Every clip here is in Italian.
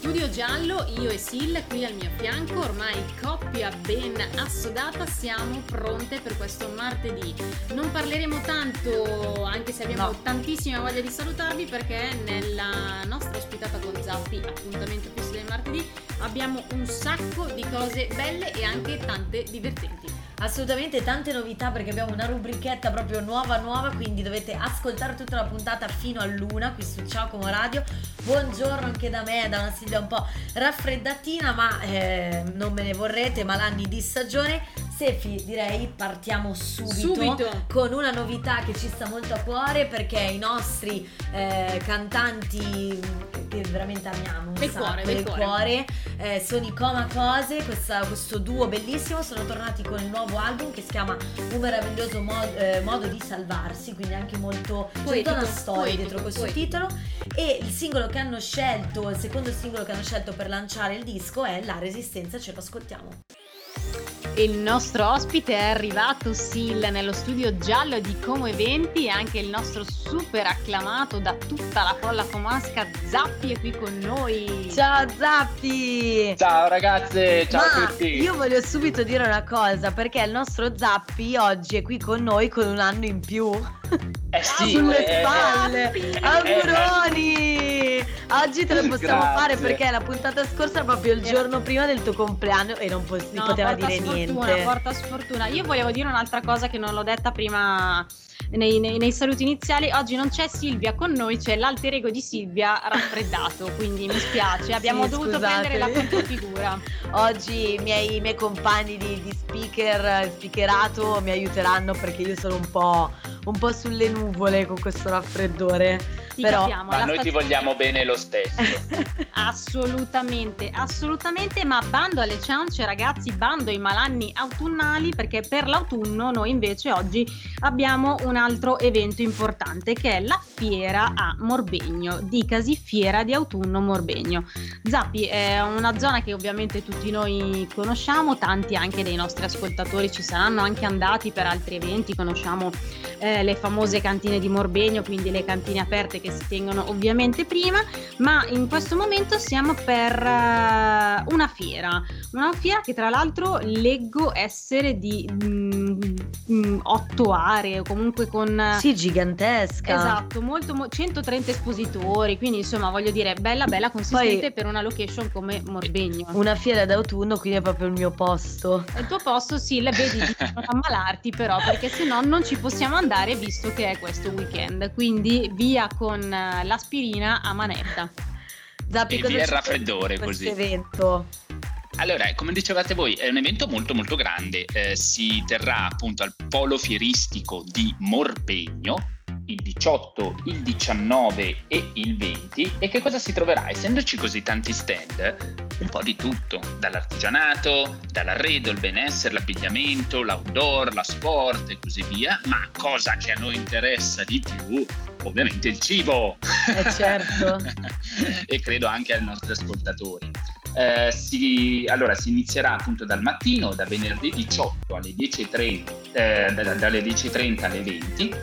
Studio Giallo, io e Sil qui al mio fianco, ormai coppia ben assodata, siamo pronte per questo martedì. Non parleremo tanto, anche se abbiamo no. tantissima voglia di salutarvi, perché nella nostra ospitata con Zappi, appuntamento fisso del martedì, abbiamo un sacco di cose belle e anche tante divertenti assolutamente tante novità perché abbiamo una rubrichetta proprio nuova nuova quindi dovete ascoltare tutta la puntata fino all'una qui su Ciao Como Radio. Buongiorno anche da me da una Silvia un po' raffreddatina ma eh, non me ne vorrete malanni di stagione. Sefi direi partiamo subito, subito, con una novità che ci sta molto a cuore perché i nostri eh, cantanti che veramente amiamo del cuore, del cuore, cuore. Eh, sono i Coma Cose questa, questo duo bellissimo. Sono tornati con il nuovo album che si chiama Un meraviglioso mod, eh, modo di salvarsi quindi anche molto c'è tutta una storia poetico, dietro questo poetico. titolo. E il singolo che hanno scelto il secondo singolo che hanno scelto per lanciare il disco è La Resistenza ce lo ascoltiamo il nostro ospite è arrivato Sil nello studio giallo di Como Eventi e anche il nostro super acclamato da tutta la folla comasca Zappi è qui con noi. Ciao Zappi! Ciao ragazze, ciao Ma a tutti! Io voglio subito dire una cosa perché il nostro Zappi oggi è qui con noi con un anno in più. Eh sì, sulle eh, spalle. Eh, Auguroni! Oggi te lo possiamo Grazie. fare perché la puntata scorsa è proprio il giorno prima del tuo compleanno e non si no, poteva dire sfortuna, niente. Porta sfortuna. Io volevo dire un'altra cosa che non l'ho detta prima nei, nei, nei, saluti iniziali. Oggi non c'è Silvia con noi, c'è l'alter ego di Silvia raffreddato, quindi mi spiace, abbiamo sì, dovuto scusate. prendere la controfigura. Oggi i miei, i miei compagni di, di, speaker, speakerato mi aiuteranno perché io sono un po', un po' sulle nuvole con questo raffreddore ti Però, capiamo. Ma noi stazione... ti vogliamo bene lo stesso. assolutamente, assolutamente, ma bando alle ciance ragazzi, bando ai malanni autunnali perché per l'autunno noi invece oggi abbiamo un altro evento importante che è la fiera a Morbegno, dicasi fiera di autunno Morbegno. Zappi è una zona che ovviamente tutti noi conosciamo, tanti anche dei nostri ascoltatori ci saranno anche andati per altri eventi, conosciamo eh, le famose cantine di Morbegno, quindi le cantine aperte che si tengono ovviamente prima, ma in questo momento siamo per uh, una fiera, una fiera che tra l'altro leggo essere di mm, mm, otto aree, comunque con... Sì, gigantesca. Esatto, molto, mo- 130 espositori, quindi insomma voglio dire, bella bella consistente Poi, per una location come Morbegno. Una fiera d'autunno, quindi è proprio il mio posto. Il tuo posto, sì, le vedi di non ammalarti però, perché se no non ci possiamo andare visto che è questo weekend, quindi via con con eh, l'aspirina a manetta. Zappi, e via il raffreddore così. evento. Allora, come dicevate voi, è un evento molto molto grande, eh, si terrà appunto al polo fieristico di Morbegno il 18, il 19 e il 20 e che cosa si troverà? Essendoci così tanti stand, un po' di tutto, dall'artigianato, dall'arredo, il benessere, l'abbigliamento, l'outdoor, la sport e così via, ma cosa che a noi interessa di più ovviamente il cibo. Eh certo. e credo anche ai nostri ascoltatori. Eh, si, allora si inizierà appunto dal mattino, da venerdì 18 alle 10.30, eh, dalle 10.30 alle 20.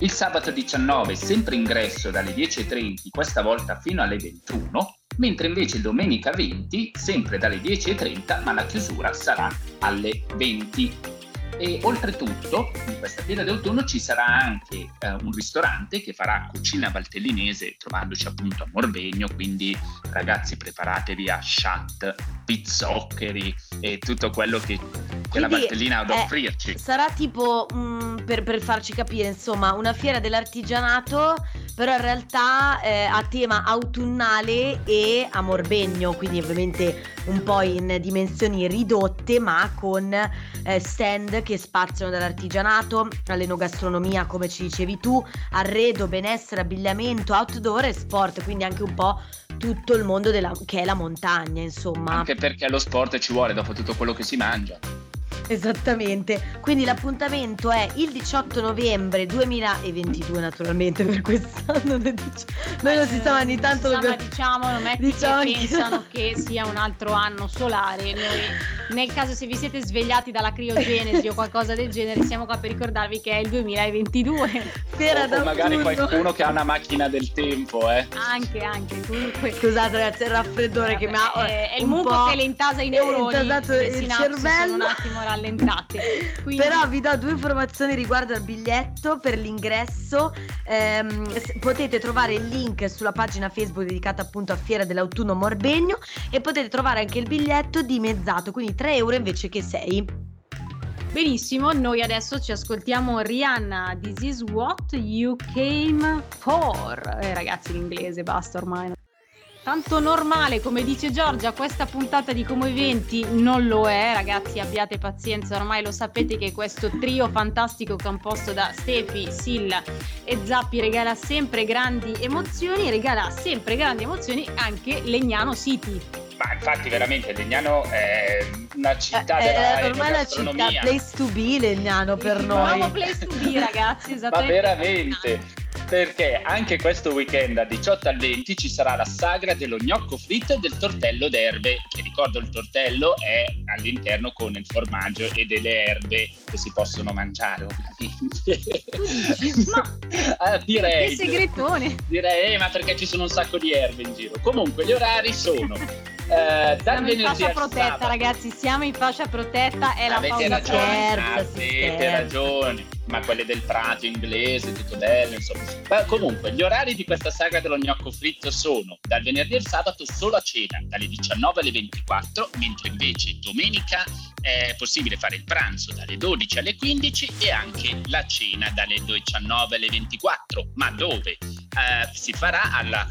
Il sabato 19 sempre ingresso dalle 10.30, questa volta fino alle 21, mentre invece domenica 20 sempre dalle 10.30 ma la chiusura sarà alle 20. E oltretutto, in questa fiera d'autunno ci sarà anche eh, un ristorante che farà cucina valtellinese, trovandoci appunto a Morbegno, quindi ragazzi preparatevi a chat, pizzoccheri e tutto quello che, che la Valtellina ha da eh, offrirci. Sarà tipo, mh, mm, per, per farci capire, insomma, una fiera dell'artigianato però in realtà eh, a tema autunnale e a Morbegno, quindi ovviamente un po' in dimensioni ridotte, ma con eh, stand che spaziano dall'artigianato all'enogastronomia, come ci dicevi tu, arredo, benessere, abbigliamento, outdoor e sport, quindi anche un po' tutto il mondo della, che è la montagna, insomma. Anche perché lo sport ci vuole dopo tutto quello che si mangia. Esattamente, quindi l'appuntamento è il 18 novembre 2022 naturalmente per quest'anno. Noi non si sa ogni tanto... Diciamo, diciamo, non è diciamo che pensano che sia un altro anno solare. Noi, nel caso se vi siete svegliati dalla criogenesi o qualcosa del genere, siamo qua per ricordarvi che è il 2022. Per o, o magari qualcuno che ha una macchina del tempo, eh. Anche, anche. Comunque. Scusate ragazzi, è il raffreddore Vabbè, che mi ha... È, è il muco che le intasa i neuroni. Intasato il cervello. un attimo rallentate. Quindi... Però vi do due informazioni riguardo al biglietto per l'ingresso. Ehm, potete trovare il link sulla pagina Facebook dedicata appunto a Fiera dell'Autunno Morbegno e potete trovare anche il biglietto dimezzato, quindi 3 euro invece che 6. Benissimo, noi adesso ci ascoltiamo Rihanna, This is what you came for. Eh, ragazzi, l'inglese basta ormai. Tanto normale, come dice Giorgia, questa puntata di Come Eventi non lo è, ragazzi, abbiate pazienza, ormai lo sapete che questo trio fantastico composto da Stefi, Silla e Zappi regala sempre grandi emozioni, regala sempre grandi emozioni anche Legnano City. Ma infatti veramente Legnano è una città eh, della eh, ormai la città place to be Legnano per noi. Nuovo place to be ragazzi, esattamente. Ma veramente perché anche questo weekend da 18 al 20 ci sarà la sagra dello gnocco fritto e del tortello d'erbe, che ricordo il tortello è all'interno con il formaggio e delle erbe che si possono mangiare ovviamente. ma ah, direi, che segretone! Direi, eh, ma perché ci sono un sacco di erbe in giro. Comunque gli orari sono eh, siamo in fascia protetta, sabato. ragazzi. Siamo in fascia protetta. È Avete la pausa ragione, Avete ragione, ma quelle del prato inglese, tutto bello. Insomma. Ma comunque, gli orari di questa saga dello gnocco fritto sono dal venerdì al sabato solo a cena, dalle 19 alle 24, mentre invece domenica è possibile fare il pranzo dalle 12 alle 15 e anche la cena dalle 19 alle 24. Ma dove? Eh, si farà alla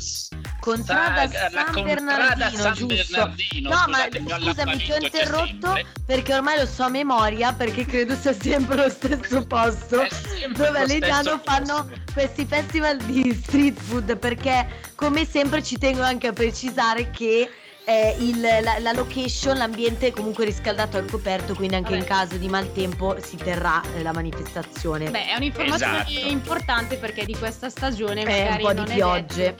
contrada San, San Bernardino, San giusto? Bernardino, no, ma scusami, ti ho interrotto perché ormai lo so a memoria perché credo sia sempre lo stesso posto dove a Legnano fanno questi festival di street food perché come sempre ci tengo anche a precisare che eh, il, la, la, location, l'ambiente è comunque riscaldato al coperto, quindi anche Vabbè. in caso di maltempo si terrà eh, la manifestazione. Beh, è un'informazione esatto. importante perché di questa stagione è un po' di piogge.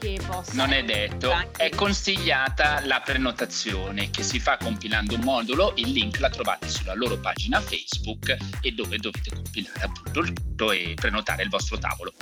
non è detto, è consigliata la prenotazione che si fa compilando un modulo, il link la trovate sulla loro pagina Facebook e dove dovete compilare appunto il tutto e prenotare il vostro tavolo.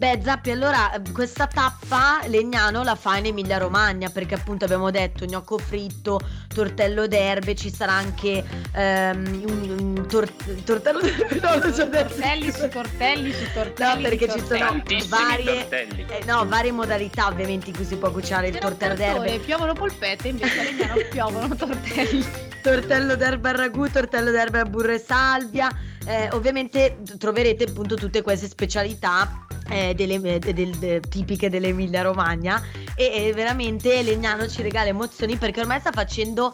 Beh, Zappi, allora questa tappa Legnano la fa in Emilia Romagna perché appunto abbiamo detto gnocco fritto, tortello d'erbe, ci sarà anche um, un, un tor- tortello d'erbe, no, lo so tortelli su tortelli su tortelli. No, perché ci sono varie, eh, no, varie modalità ovviamente in cui si può cucinare il tortello d'erbe. Piovono polpette, invece a Legnano piovono tortelli. tortello d'erba al ragù, tortello d'erba a burro e salvia. Eh, ovviamente troverete appunto tutte queste specialità eh, delle, de, de, de, tipiche dell'Emilia Romagna. E, e veramente Legnano ci regala emozioni perché ormai sta facendo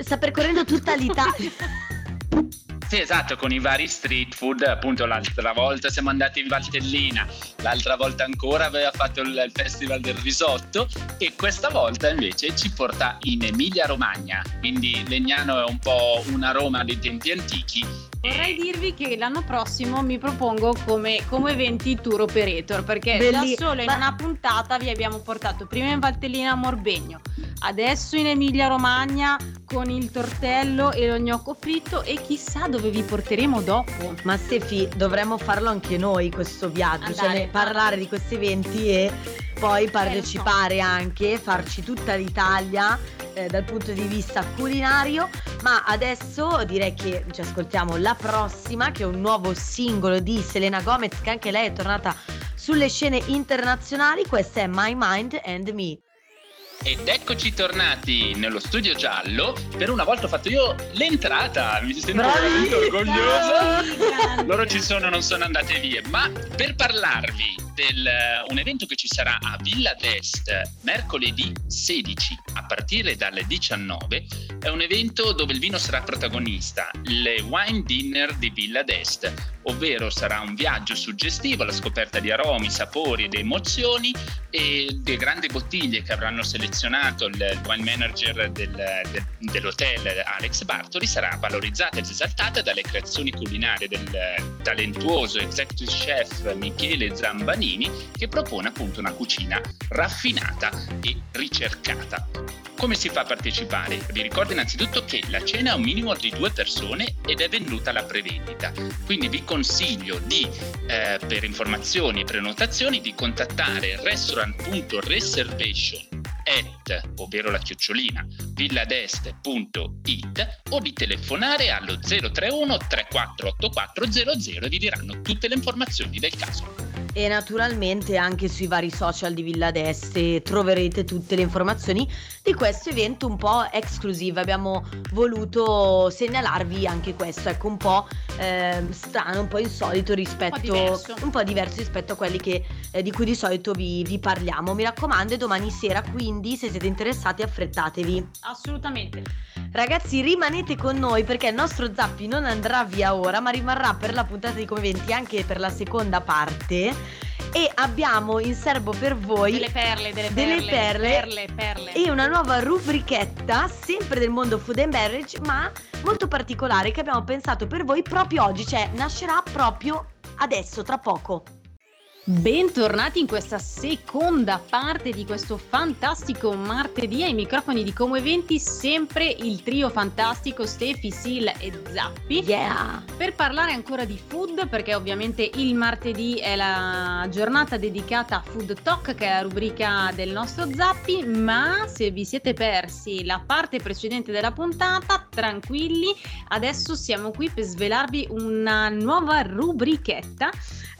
sta percorrendo tutta l'Italia Sì, esatto, con i vari street food, appunto l'altra volta siamo andati in Valtellina, l'altra volta ancora aveva fatto il festival del risotto e questa volta invece ci porta in Emilia Romagna, quindi Legnano è un po' una Roma dei tempi antichi Vorrei dirvi che l'anno prossimo mi propongo come, come eventi tour operator perché Belli. da solo in una puntata vi abbiamo portato prima in Valtellina a Morbegno, adesso in Emilia Romagna con il tortello e lo gnocco fritto e chissà dove vi porteremo dopo. Ma Stefi, dovremmo farlo anche noi questo viaggio, cioè Andare, cioè parlare di questi eventi e poi partecipare certo. anche, farci tutta l'Italia eh, dal punto di vista culinario, ma adesso direi che ci ascoltiamo la prossima che è un nuovo singolo di Selena Gomez che anche lei è tornata sulle scene internazionali, questa è My Mind and Me. Ed eccoci tornati nello studio giallo. Per una volta ho fatto io l'entrata, mi sento veramente orgoglioso. Loro ci sono, non sono andate via. Ma per parlarvi di un evento che ci sarà a Villa d'Est mercoledì 16 a partire dalle 19, è un evento dove il vino sarà protagonista, le Wine Dinner di Villa d'Est, ovvero sarà un viaggio suggestivo alla scoperta di aromi, sapori ed emozioni e di grandi bottiglie che avranno selezionato selezionato il, wine manager del, del, dell'hotel Alex Bartoli sarà valorizzata ed esaltata dalle creazioni culinarie del talentuoso executive chef Michele Zambanini che propone appunto una cucina raffinata e ricercata. Come si fa a partecipare? Vi ricordo innanzitutto che la cena è un minimo di due persone ed è venduta alla prevendita, quindi vi consiglio di, eh, per informazioni e prenotazioni, di contattare restaurant.reservation at, ovvero la chiocciolina, villadeste.it o di telefonare allo 031 3484 00 e vi diranno tutte le informazioni del caso. E naturalmente anche sui vari social di Villa d'Este troverete tutte le informazioni di questo evento un po' exclusive. Abbiamo voluto segnalarvi anche questo, ecco un po' eh, strano, un po' insolito rispetto, un po', un po diverso rispetto a quelli che, eh, di cui di solito vi, vi parliamo. Mi raccomando, domani sera quindi se siete interessati affrettatevi. Assolutamente. Ragazzi, rimanete con noi perché il nostro Zappi non andrà via ora, ma rimarrà per la puntata di Come 20 anche per la seconda parte. E abbiamo in serbo per voi Delle perle, delle Delle perle, perle. perle, perle. e una nuova rubrichetta, sempre del mondo food and beverage, ma molto particolare che abbiamo pensato per voi proprio oggi, cioè nascerà proprio adesso, tra poco. Bentornati in questa seconda parte di questo fantastico martedì ai microfoni di Como Eventi, sempre il trio fantastico Stefi, Sil e Zappi. Yeah! Per parlare ancora di food, perché ovviamente il martedì è la giornata dedicata a Food Talk, che è la rubrica del nostro Zappi, ma se vi siete persi la parte precedente della puntata, tranquilli, adesso siamo qui per svelarvi una nuova rubrichetta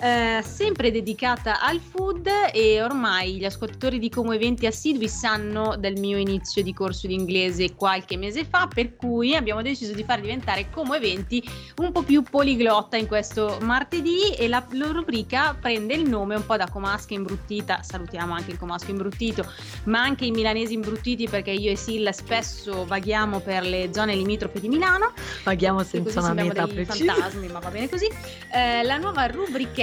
eh, sempre dedicata al food e ormai gli ascoltatori di Como Eventi assidui sanno del mio inizio di corso di inglese qualche mese fa, per cui abbiamo deciso di far diventare Como Eventi un po' più poliglotta in questo martedì e la, la rubrica prende il nome un po' da Comasca imbruttita, salutiamo anche il Comasco imbruttito, ma anche i milanesi imbruttiti perché io e Silla spesso vaghiamo per le zone limitrofe di Milano così senza una meta precisa. fantasmi, ma va bene così. Eh, la nuova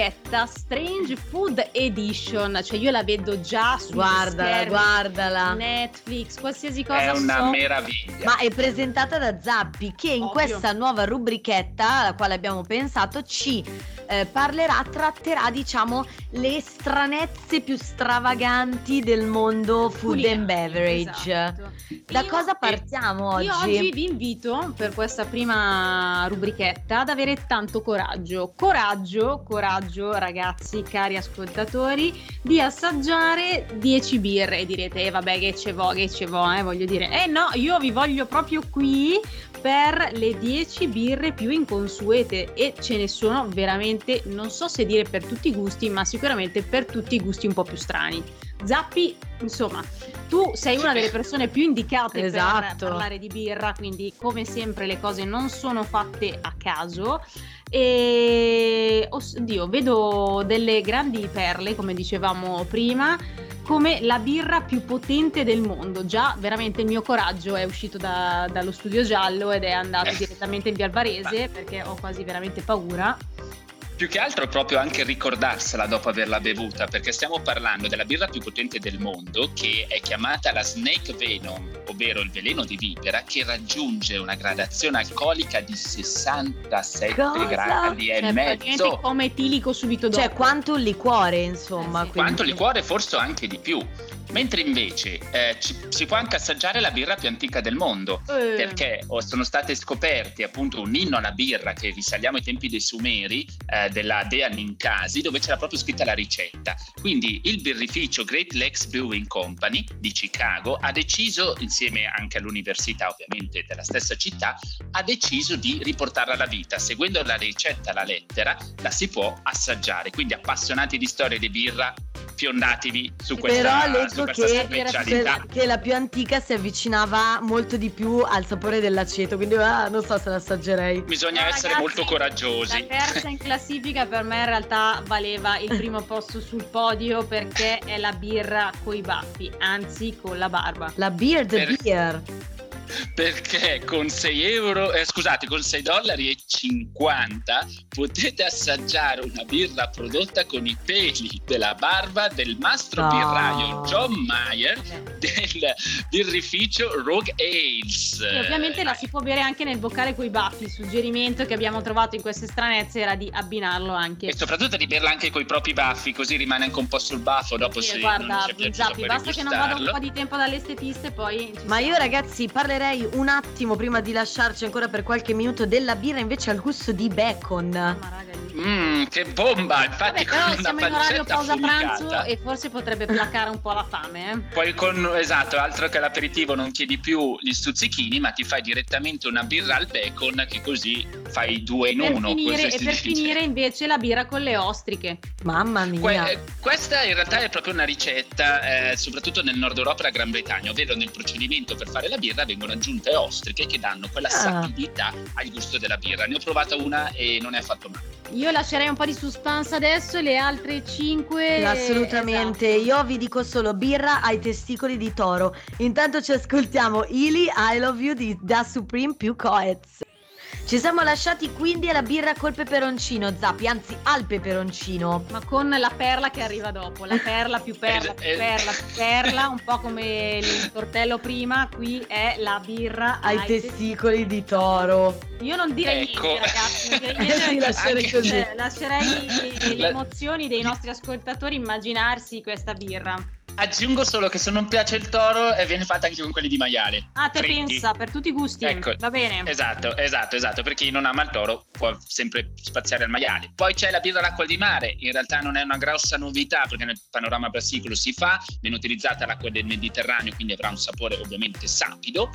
rubrichetta Strange Food Edition, cioè io la vedo già su Guardala, guardala. Netflix, qualsiasi cosa È una so. meraviglia. Ma è presentata da Zappi che in Ovvio. questa nuova rubrichetta, alla quale abbiamo pensato, ci eh, parlerà, tratterà diciamo le stranezze più stravaganti del mondo food Culinarie, and beverage. esatto. Da Io- cosa partiamo Io oggi? oggi vi invito per questa prima rubrichetta ad avere tanto coraggio. Coraggio, coraggio ragazzi, cari ascoltatori, di assaggiare 10 birre. E direte, eh, vabbè che ce vo, che ce vo, eh, voglio dire. Eh no, io vi voglio proprio qui per le 10 birre più inconsuete e ce ne sono veramente, non so se dire per tutti i gusti, ma sicuramente per tutti i gusti un po' più strani. Zappi, insomma, tu sei una delle persone più indicate Esatto. per parlare di birra, quindi come sempre le cose non sono fatte a caso. E oddio, vedo delle grandi perle, come dicevamo prima, come la birra più potente del mondo. Già veramente il mio coraggio è uscito da- dallo studio giallo ed è andato Eh. direttamente in via Alvarese perché ho quasi veramente paura. Più che altro proprio anche ricordarsela dopo averla bevuta, perché stiamo parlando della birra più potente del mondo, che è chiamata la Snake Venom, ovvero il veleno di vipera, che raggiunge una gradazione alcolica di 67 Cosa? gradi e Cioè, mezzo. come etilico subito dopo. Cioè, quanto liquore, insomma. Eh sì. quindi- Quanto liquore, forse anche di più. Mentre invece eh, ci- si può anche assaggiare la birra più antica del mondo, Eh. perché sono state scoperti appunto un inno alla birra che risaliamo ai tempi dei Sumeri eh, della dea Ninkasi dove c'era proprio scritta la ricetta. Quindi il birrificio Great Lakes Brewing Company di Chicago ha deciso, insieme anche all'università ovviamente della stessa città, ha deciso di riportarla alla vita. Seguendo la ricetta alla lettera la si può assaggiare. Quindi appassionati di storia di birra, fiondatevi su questa, Però su leggo questa che, specialità. che la più antica si avvicinava molto di più al sapore dell'aceto, quindi ah, non so se l'assaggerei. Bisogna No, essere ragazzi, molto coraggiosi. La terza in classifica per me in realtà valeva il primo posto sul podio perché è la birra coi baffi, anzi con la barba. La beard Per- beer. Perché con 6 euro, eh, scusate, con 6 dollari e 50 potete assaggiare una birra prodotta con i peli della barba del mastro No. birraio John Mayer del birrificio Rogue Ales. E ovviamente la si può bere anche nel boccale coi baffi. Il suggerimento che abbiamo trovato in queste stranezze era di abbinarlo anche. E soprattutto di berla anche coi propri baffi, così rimane anche un po' sul baffo dopo Sì, se guarda, non ci è piaciuto Zappi, basta che non vada un po' di tempo dall'estetista e poi. Ma io ragazzi parlerei un attimo prima di lasciarci ancora per qualche minuto della birra invece al gusto di bacon. Mmm, che bomba! Infatti Vabbè, però siamo in orario pausa pranzo affumicata. e forse potrebbe placare un po' la fame. Eh? Poi con, esatto, altro che l'aperitivo non chiedi più gli stuzzichini, ma ti fai direttamente una birra al bacon che così fai due in Per uno. finire, e per finire invece la birra con le ostriche. Mamma mia. Que- eh, questa in realtà è proprio una ricetta, eh, soprattutto nel nord Europa e la Gran Bretagna, ovvero nel procedimento per fare la birra vengono aggiunte ostriche che danno quella Ah. sapidità al gusto della birra. Ne ho provata una e non è affatto male. Io lascerei un po' di suspense adesso, le altre 5. Assolutamente, io vi dico solo birra ai testicoli di toro. Intanto ci ascoltiamo Ili I Love You di Da Supreme più Coez. Ci siamo lasciati quindi alla birra col peperoncino, Zappi, anzi al peperoncino. Ma con la perla che arriva dopo, la perla più perla, più Eh, eh. perla, più perla, un po' come il tortello prima, qui è la birra Ai testicoli di toro. Io non direi Ecco. niente, ragazzi, non direi niente, Sì, lascerei Anche- così. Cioè, lascerei le La- emozioni dei nostri ascoltatori immaginarsi questa birra. Aggiungo solo che se non piace il toro eh, viene fatta anche con quelli di maiale. Ah, te Fritti. pensa, per tutti i gusti. Ecco. Va bene. Esatto, esatto, esatto, per chi non ama il toro può sempre spaziare al maiale. Poi c'è la birra d'acqua di mare, in realtà non è una grossa novità perché nel panorama brassicolo si fa, viene utilizzata l'acqua del Mediterraneo, quindi avrà un sapore ovviamente sapido.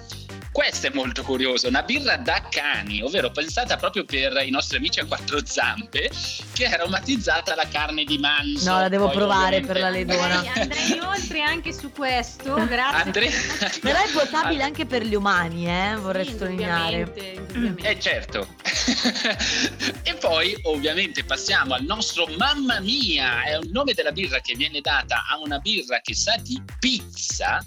Questa è molto curiosa, una birra da cani, ovvero pensata proprio per i nostri amici a quattro zampe, che è aromatizzata alla carne di manzo. No, la devo Poi, provare ovviamente- per la ledona. Andrei, andrei oltre anche su questo, grazie. Andre- Però è potabile anche per gli umani, eh, vorrei Sì, sottolineare. indubbiamente. Eh certo. e poi ovviamente passiamo al nostro Mamma Mia, è un nome della birra che viene data a una birra che sa di pizza.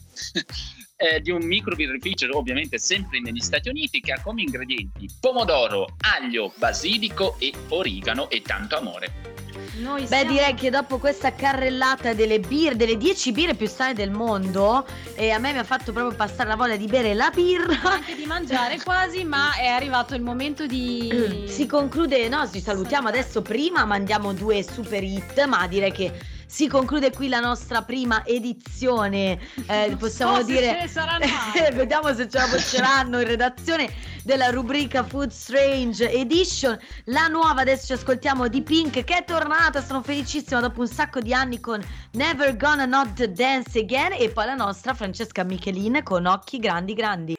eh, di un micro birrificio ovviamente sempre negli Stati Uniti che ha come ingredienti pomodoro, aglio, basilico e origano e tanto amore. Noi Beh, siamo- direi che dopo questa carrellata delle birre, delle 10 birre più strane del mondo, e a me mi ha fatto proprio passare la voglia di bere la birra. anche di mangiare quasi, ma è arrivato il momento di... Si conclude, no, ci salutiamo adesso prima, mandiamo due super hit, ma direi che si conclude qui la nostra prima edizione, eh, possiamo so dire... ce ne saranno. Vediamo se ce la bocceranno in redazione della rubrica Food Strange Edition. La nuova, adesso ci ascoltiamo di Pink che è tornata, sono felicissima dopo un sacco di anni con Never Gonna Not Dance Again e poi la nostra Francesca Michelin con Occhi Grandi Grandi.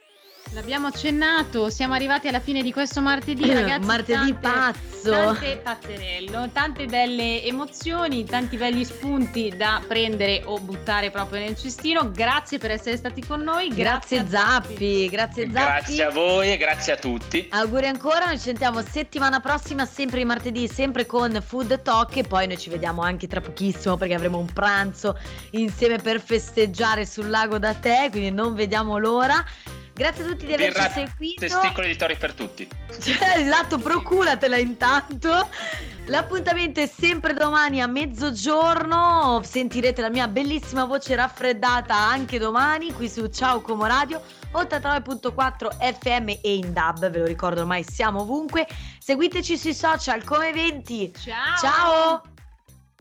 L'abbiamo accennato, siamo arrivati alla fine di questo martedì, ragazzi. Martedì tante- pazzo. Tante pazzerello, tante belle emozioni, tanti belli spunti da prendere o buttare proprio nel cestino. Grazie per essere stati con noi. Grazie, a Zappi, grazie Zappi. Grazie a voi e grazie a tutti. Auguri ancora, noi ci sentiamo settimana prossima, sempre di martedì, sempre con Food Talk e poi noi ci vediamo anche tra pochissimo perché avremo un pranzo insieme per festeggiare sul lago da te, quindi non vediamo l'ora. Grazie a tutti di averci Birra, seguito. testicoli di tori per tutti. Cioè, esatto, procuratela intanto. L'appuntamento è sempre domani a mezzogiorno. Sentirete la mia bellissima voce raffreddata anche domani qui su Ciao Como Radio 89.4 FM e in DAB. Ve lo ricordo ormai siamo ovunque. Seguiteci sui social come eventi. Ciao! Ciao.